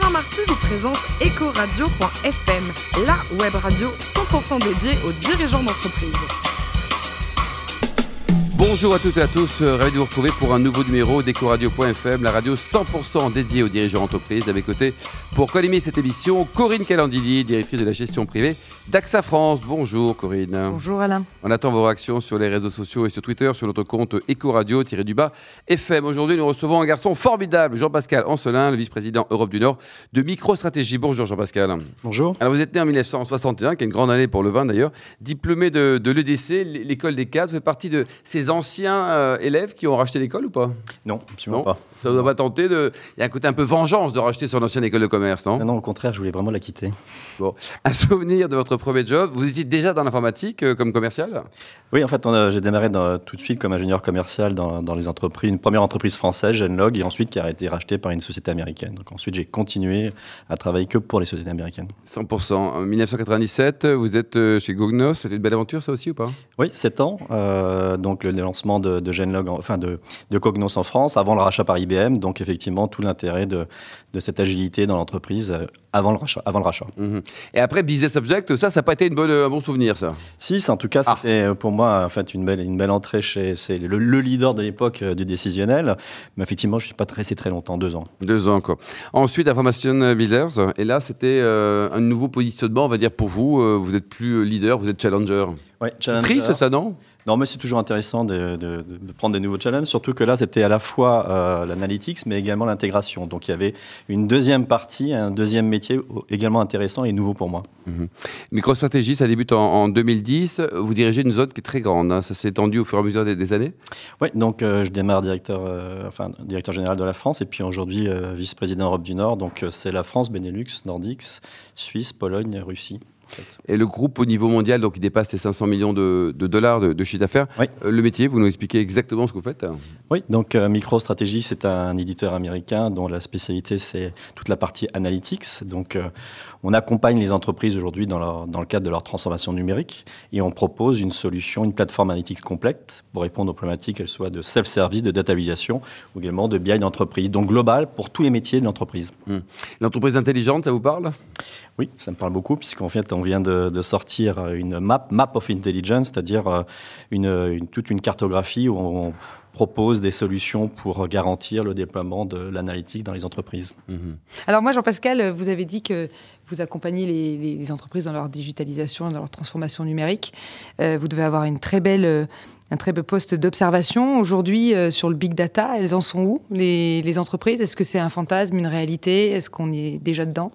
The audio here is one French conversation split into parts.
Alain Marty vous présente Ecoradio.fm, la web radio 100% dédiée aux dirigeants d'entreprise. Bonjour à toutes et à tous, euh, ravi de vous retrouver pour un nouveau numéro d'Ecoradio.fm, la radio 100% dédiée aux dirigeants d'entreprise. À mes côtés, pour co-animer cette émission, Corinne Calandilli, directrice de la gestion privée d'AXA France. Bonjour Corinne. Bonjour Alain. On attend vos réactions sur les réseaux sociaux et sur Twitter, sur notre compte Ecoradio-du-bas FM. Aujourd'hui, nous recevons un garçon formidable, Jean-Pascal Ancelin, le vice-président Europe du Nord de Microstratégie. Bonjour Jean-Pascal. Bonjour. Alors vous êtes né en 1961, qui est une grande année pour le vin d'ailleurs, diplômé de, de l'EDC, l'école des cadres. Vous faites partie de ces anciens euh, élèves qui ont racheté l'école ou pas? Non, absolument Non pas? Ça vous a pas tenté de... Il y a un côté un peu vengeance de racheter son ancienne école de commerce, non? Non, non, au contraire, je voulais vraiment la quitter. Bon. Un souvenir de votre premier job Vous étiez déjà dans l'informatique euh, comme commercial? Oui, en fait, j'ai démarré dans- tout de suite comme ingénieur commercial dans, dans les entreprises, une première entreprise française, Genlog, et ensuite qui a été rachetée par une société américaine. Donc ensuite, j'ai continué à travailler que pour les sociétés américaines. 100%. En 1997, vous êtes euh, chez Gognos. C'était une belle aventure, ça aussi, ou pas? Oui, 7 ans. euh, donc le lancement de, de Genlog, en- enfin de, de Cognos en France, avant le rachat par IBM. Donc effectivement, tout l'intérêt de, de cette agilité dans l'entreprise euh, avant le rachat. Avant le rachat. Mhm. Et après, Business Object, ça, ça n'a pas été une bonne, un bon souvenir, ça Si, en tout cas, Ah. c'était euh, pour moi en fait une belle, une belle entrée chez c'est le, le leader de l'époque euh, du décisionnel. Mais effectivement, je ne suis pas resté très longtemps, deux ans. Deux ans, quoi. Ensuite, Information Builders. Et là, c'était euh, un nouveau positionnement, on va dire, pour vous. Euh, vous êtes plus leader, vous êtes challenger. Ouais, C'est challenger. triste, ça, non? Non, mais c'est toujours intéressant de, de- de- de prendre des nouveaux challenges, surtout que là, c'était à la fois euh, l'analytics, mais également l'intégration. Donc, il y avait une deuxième partie, un deuxième métier également intéressant et nouveau pour moi. MicroStratégie, ça débute en, en 2010. Vous dirigez une zone qui est très grande. hein. Ça s'est étendu au fur et à mesure des, des années? Oui, donc euh, je démarre directeur, euh, enfin, directeur général de la France et puis aujourd'hui euh, vice-président Europe du Nord. Donc, c'est la France, Benelux, Nordics, Suisse, Pologne, Russie. Fait. Et le groupe au niveau mondial, donc il dépasse les 500 millions de, de dollars de, de chiffre d'affaires. Oui. Euh, le métier, vous nous expliquez exactement ce que vous faites Oui, donc euh, MicroStrategy, c'est un éditeur américain dont la spécialité, c'est toute la partie analytics. Donc, euh, on accompagne les entreprises aujourd'hui dans, leur- dans le cadre de leur transformation numérique et on propose une solution, une plateforme analytics complète pour répondre aux problématiques, qu'elles soient de self-service, de databilisation ou également de BI d'entreprise. Donc, global pour tous les métiers de l'entreprise. L'entreprise intelligente, ça vous parle? Oui, ça me parle beaucoup, puisqu'en fait, on vient de, sortir une map, map of intelligence, c'est-à-dire euh, toute une cartographie où on propose des solutions pour garantir le déploiement de l'analytique dans les entreprises. Alors moi, Jean-Pascal, vous avez dit que vous accompagnez les, entreprises dans leur digitalisation, dans leur transformation numérique. Euh, vous devez avoir une très belle, euh, un très beau poste d'observation. Aujourd'hui, euh, sur le big data, elles en sont où, les, les entreprises? Est-ce que c'est un fantasme, une réalité? Est-ce qu'on est déjà dedans?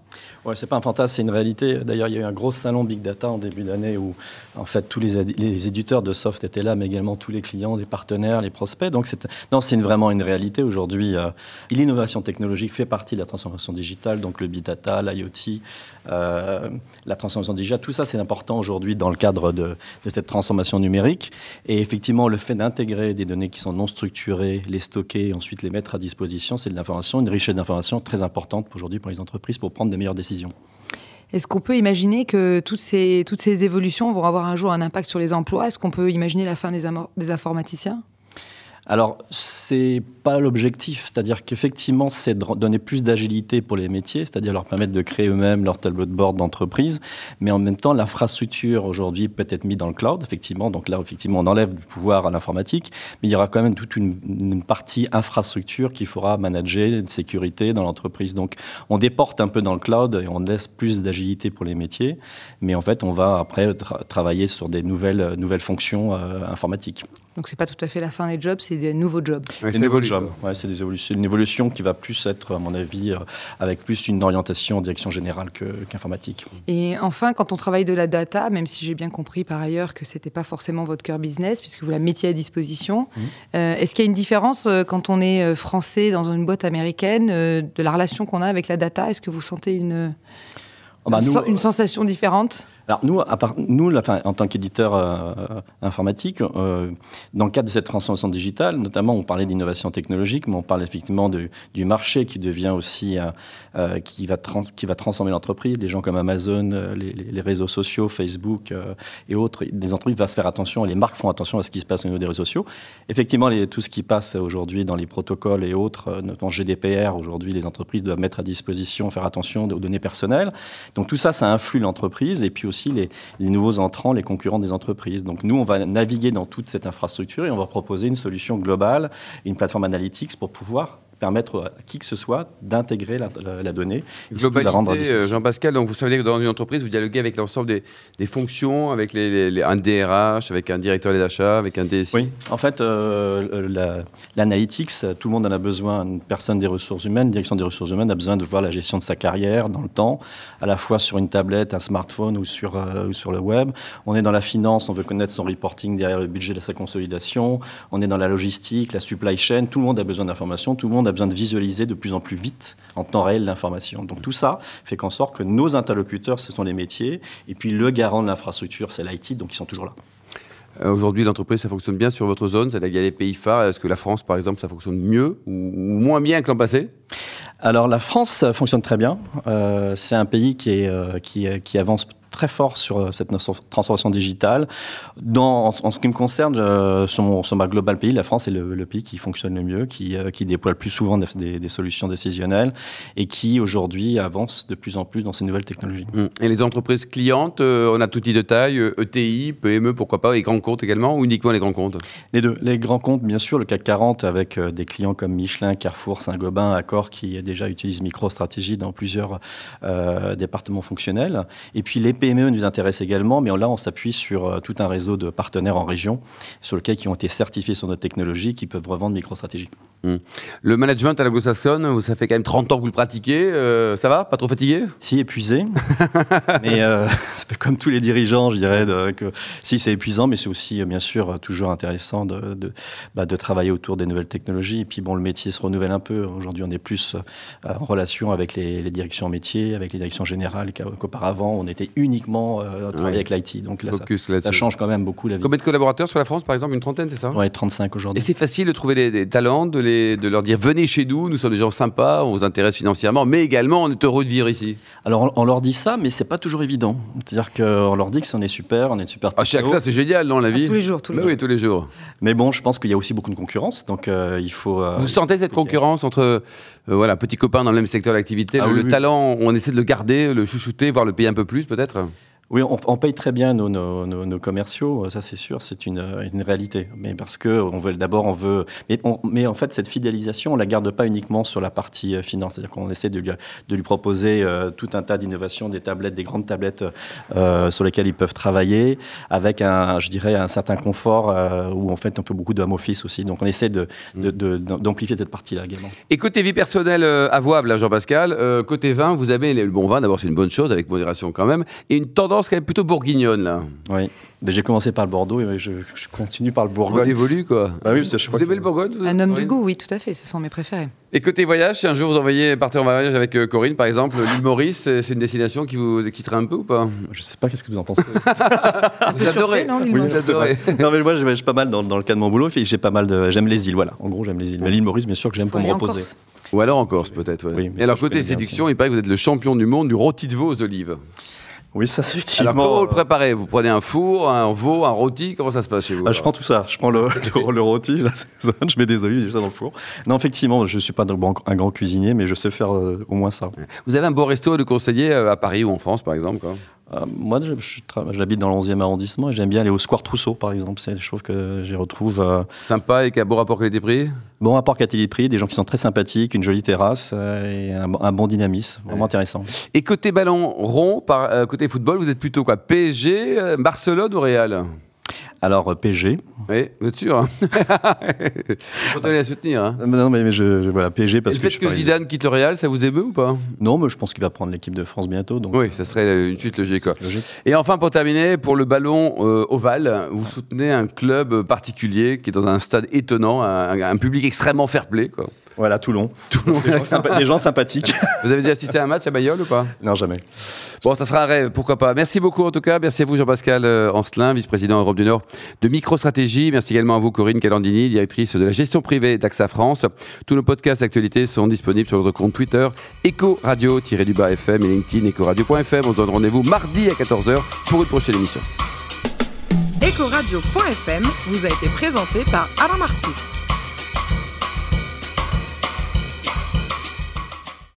Ouais, c'est pas un fantasme, c'est une réalité. D'ailleurs, il y a eu un gros salon Big Data en début d'année où, en fait, tous les, les éditeurs de soft étaient là, mais également tous les clients, les partenaires, les prospects. Donc, c'est, non, c'est vraiment une réalité aujourd'hui. euh, l'innovation technologique fait partie de la transformation digitale, donc le Big Data, l'IoT, euh, la transformation digitale, tout ça, c'est important aujourd'hui dans le cadre de, cette transformation numérique. Et effectivement, le fait d'intégrer des données qui sont non structurées, les stocker et ensuite les mettre à disposition, c'est de l'information, une richesse d'information très importante aujourd'hui pour les entreprises pour prendre des meilleures décisions. Est-ce qu'on peut imaginer que toutes ces, évolutions vont avoir un jour un impact sur les emplois? Est-ce qu'on peut imaginer la fin des informaticiens? Alors, c'est pas l'objectif. C'est-à-dire qu'effectivement, c'est donner plus d'agilité pour les métiers, c'est-à-dire leur permettre de créer eux-mêmes leur tableau de bord d'entreprise. Mais en même temps, l'infrastructure aujourd'hui peut être mise dans le cloud, effectivement. Donc là, effectivement, on enlève du pouvoir à l'informatique. Mais il y aura quand même toute une, une partie infrastructure qu'il faudra manager, de sécurité dans l'entreprise. Donc, on déporte un peu dans le cloud et on laisse plus d'agilité pour les métiers. Mais en fait, on va après tra- travailler sur des nouvelles, nouvelles fonctions euh, informatiques. Donc c'est pas tout à fait la fin des jobs, des nouveaux jobs. Ouais, Des nouveaux jobs. Ouais, c'est des évolutions, une évolution qui va plus être, à mon avis, euh, avec plus une orientation en direction générale que- qu'informatique. Et enfin, quand on travaille de la data, même si j'ai bien compris par ailleurs que c'était pas forcément votre cœur business, puisque vous la mettiez à disposition, Mhm. euh, est-ce qu'il y a une différence euh, quand on est français dans une boîte américaine euh, de la relation qu'on a avec la data? Est-ce que vous sentez une, Oh, bah, nous, une sensation différente? Alors nous, en tant qu'éditeur euh, informatique, euh, dans le cadre de cette transformation digitale, notamment on parlait d'innovation technologique, mais on parle effectivement du marché qui devient aussi, euh, qui, va trans, qui va transformer l'entreprise. Des gens comme Amazon, les, réseaux sociaux, Facebook et autres, les entreprises vont faire attention, les marques font attention à ce qui se passe au niveau des réseaux sociaux. Effectivement, tout ce qui passe aujourd'hui dans les protocoles et autres, notamment GDPR, aujourd'hui les entreprises doivent mettre à disposition, faire attention aux données personnelles. Donc tout ça, ça influe l'entreprise et puis les, nouveaux entrants, les concurrents des entreprises. Donc nous, on va naviguer dans toute cette infrastructure et on va proposer une solution globale, une plateforme analytics pour pouvoir permettre à qui que ce soit d'intégrer la, donnée. Globalité, euh, Jean-Pascal, donc vous savez que dans une entreprise, vous dialoguez avec l'ensemble des, des, fonctions, avec les, un DRH, avec un directeur des achats, avec un DSI Oui, en fait, euh, l'analytics, tout le monde en a besoin. Une personne des ressources humaines, une direction des ressources humaines a besoin de voir la gestion de sa carrière dans le temps, à la fois sur une tablette, un smartphone ou sur, euh, ou sur le web. On est dans la finance, on veut connaître son reporting derrière le budget de sa consolidation. On est dans la logistique, la supply chain. Tout le monde a besoin d'informations, tout le monde a besoin de visualiser de plus en plus vite, en temps réel, l'information. Donc tout ça fait qu'en sorte que nos interlocuteurs, ce sont les métiers, et puis le garant de l'infrastructure, c'est l'IT, donc ils sont toujours là. Euh, aujourd'hui, l'entreprise, ça fonctionne bien sur votre zone y a les pays phares. Est-ce que la France, par exemple, ça fonctionne mieux ou, moins bien que l'an passé? Alors, la France fonctionne très bien. Euh, c'est un pays qui, est, euh, qui, qui avance très fort sur euh, cette transformation digitale. Dans, en, ce qui me concerne, euh, sur, mon, sur, ma global pays, la France est le, pays qui fonctionne le mieux, qui, euh, qui déploie le plus souvent des, des, solutions décisionnelles et qui aujourd'hui avance de plus en plus dans ces nouvelles technologies. Mmh. Et les entreprises clientes, on a tout type de taille, ETI, e PME, pourquoi pas, et grands comptes également, ou uniquement les grands comptes? Les deux. Les grands comptes, bien sûr, le CAC 40 avec des clients comme Michelin, Carrefour, Saint-Gobain, Accor, qui déjà utilisent MicroStratégie dans plusieurs départements fonctionnels. Et puis les PME nous intéresse également, mais là, on s'appuie sur euh, tout un réseau de partenaires en région, sur lesquels qui ont été certifiés sur notre technologie, qui peuvent revendre MicroStratégie. Hmm. Le management à la saxonne ça fait quand même 30 ans que vous le pratiquez. Euh, ça va? Pas trop fatigué? Si, épuisé. mais euh, c'est comme tous les dirigeants, je dirais, que si c'est épuisant, mais c'est aussi, bien sûr, toujours intéressant de, de, bah, de, travailler autour des nouvelles technologies. Et puis, bon, le métier se renouvelle un peu. Aujourd'hui, on est plus en relation avec les, les directions métiers, avec les directions générales qu'auparavant. On était une uniquement euh, travailler avec l'IT. Donc là, ça, change quand même beaucoup la vie. Combien de collaborateurs sur la France, par exemple Une trentaine, c'est ça? Oui, 35 aujourd'hui. Et c'est facile de trouver des, talents, de, les, de leur dire venez chez nous, nous sommes des gens sympas, on vous intéresse financièrement, mais également on est heureux de vivre ici. Alors on, leur dit ça, mais c'est pas toujours évident. C'est-à-dire qu'on leur dit que on est super, on est super. Ah, chez AXA, c'est génial, non, la vie? Tous les jours, tous les jours. Oui, tous les jours. Mais bon, je pense qu'il y a aussi beaucoup de concurrence, donc euh, il faut. Euh, vous sentez cette concurrence entre voilà, petits copains dans le même secteur d'activité ah le, talent, on essaie de le garder, le chouchouter, voire le payer un peu plus peut-être? awesome. Oui, on, paye très bien nos, commerciaux, ça c'est sûr, c'est une, réalité. Mais parce que d'abord, on veut. Mais, en fait, cette fidélisation, on la garde pas uniquement sur la partie euh, finance. C'est-à-dire qu'on essaie de lui, proposer euh, tout un tas d'innovations, des tablettes, des grandes tablettes euh, sur lesquelles ils peuvent travailler, avec un, je dirais, un certain confort où en fait on fait beaucoup de home office aussi. Donc on essaie d'amplifier cette partie-là également. Et côté vie personnelle avouable, Jean-Pascal, côté vin, vous avez le bon vin. D'abord, c'est une bonne chose avec modération quand même, et une tendance quand même plutôt bourguignonne, là. Oui. J'ai commencé par le Bordeaux et je, continue par le Bourgogne. On évolue, quoi. Bah oui, je vous aimez le Bourgogne Un homme de goût, oui, tout à fait. Ce sont mes préférés. Et côté voyage, si un jour vous envoyez partir en voyage avec euh, Corinne, par exemple, l'île Maurice, c'est une destination qui vous exciterait un peu ou pas? Je sais pas, qu'est-ce que vous en pensez? Vous adorez non, oui, non, mais moi, j'ai pas mal dans, le cas de mon boulot. J'ai pas mal de. J'aime les îles, voilà. En gros, j'aime les îles. Mais l'île Maurice, bien sûr, que j'aime pour me reposer. Ou alors en Corse, peut-être. Oui, et alors, côté séduction, il paraît que vous êtes le champion du monde du rôti de veau aux olives. Oui, ça effectivement. Alors comment vous le préparez? Vous prenez un four, un veau, un rôti? Comment ça se passe chez vous ah, Je prends tout ça. Je prends le, le, rôti, je mets des olives, ça dans le four. Non, effectivement, je ne suis pas un grand cuisinier, mais je sais faire euh, au moins ça. Vous avez un beau resto de conseiller euh, à Paris ou en France, par exemple quoi? Euh, moi, j'habite dans le 11e arrondissement et j'aime bien aller au Square Trousseau, par exemple. Je trouve que j'y retrouve. Euh, Sympa et qui a bon rapport qualité-prix? Bon rapport qualité-prix, des gens qui sont très sympathiques, une jolie terrasse euh, et un, bon dynamisme. Vraiment intéressant. Et côté ballon rond, par, côté football, vous êtes plutôt quoi? PSG, Barcelone ou Real? Alors, euh, PG. Oui, vous êtes sûr. Hein Continuez à soutenir. Hein. Non, mais, je, voilà, PG parce Et que. Le fait que Zidane quitte le Real, ça vous émeut ou pas? Non, mais je pense qu'il va prendre l'équipe de France bientôt. Donc... Oui, ça serait une suite logique, Et enfin, pour terminer, pour le ballon euh, ovale, vous soutenez un club particulier qui est dans un stade étonnant, un, public extrêmement fair-play. Voilà, Toulon. Toulon. Des gens, sympa- des gens sympathiques. Vous avez déjà assisté à un match à Bayonne ou pas? Non, jamais. Bon, ça sera un rêve, pourquoi pas. Merci beaucoup en tout cas. Merci à vous Jean-Pascal euh, Ancelin, vice-président Europe du Nord de Microstratégie. Merci également à vous Corinne Calandini, directrice de la gestion privée d'AXA France. Tous nos podcasts d'actualité sont disponibles sur notre compte Twitter Eco Radio-du-bas FM et LinkedIn Ecoradio.fm. On se donne rendez-vous mardi à 14h pour une prochaine émission. Ecoradio.fm vous a été présenté par Alain Marty.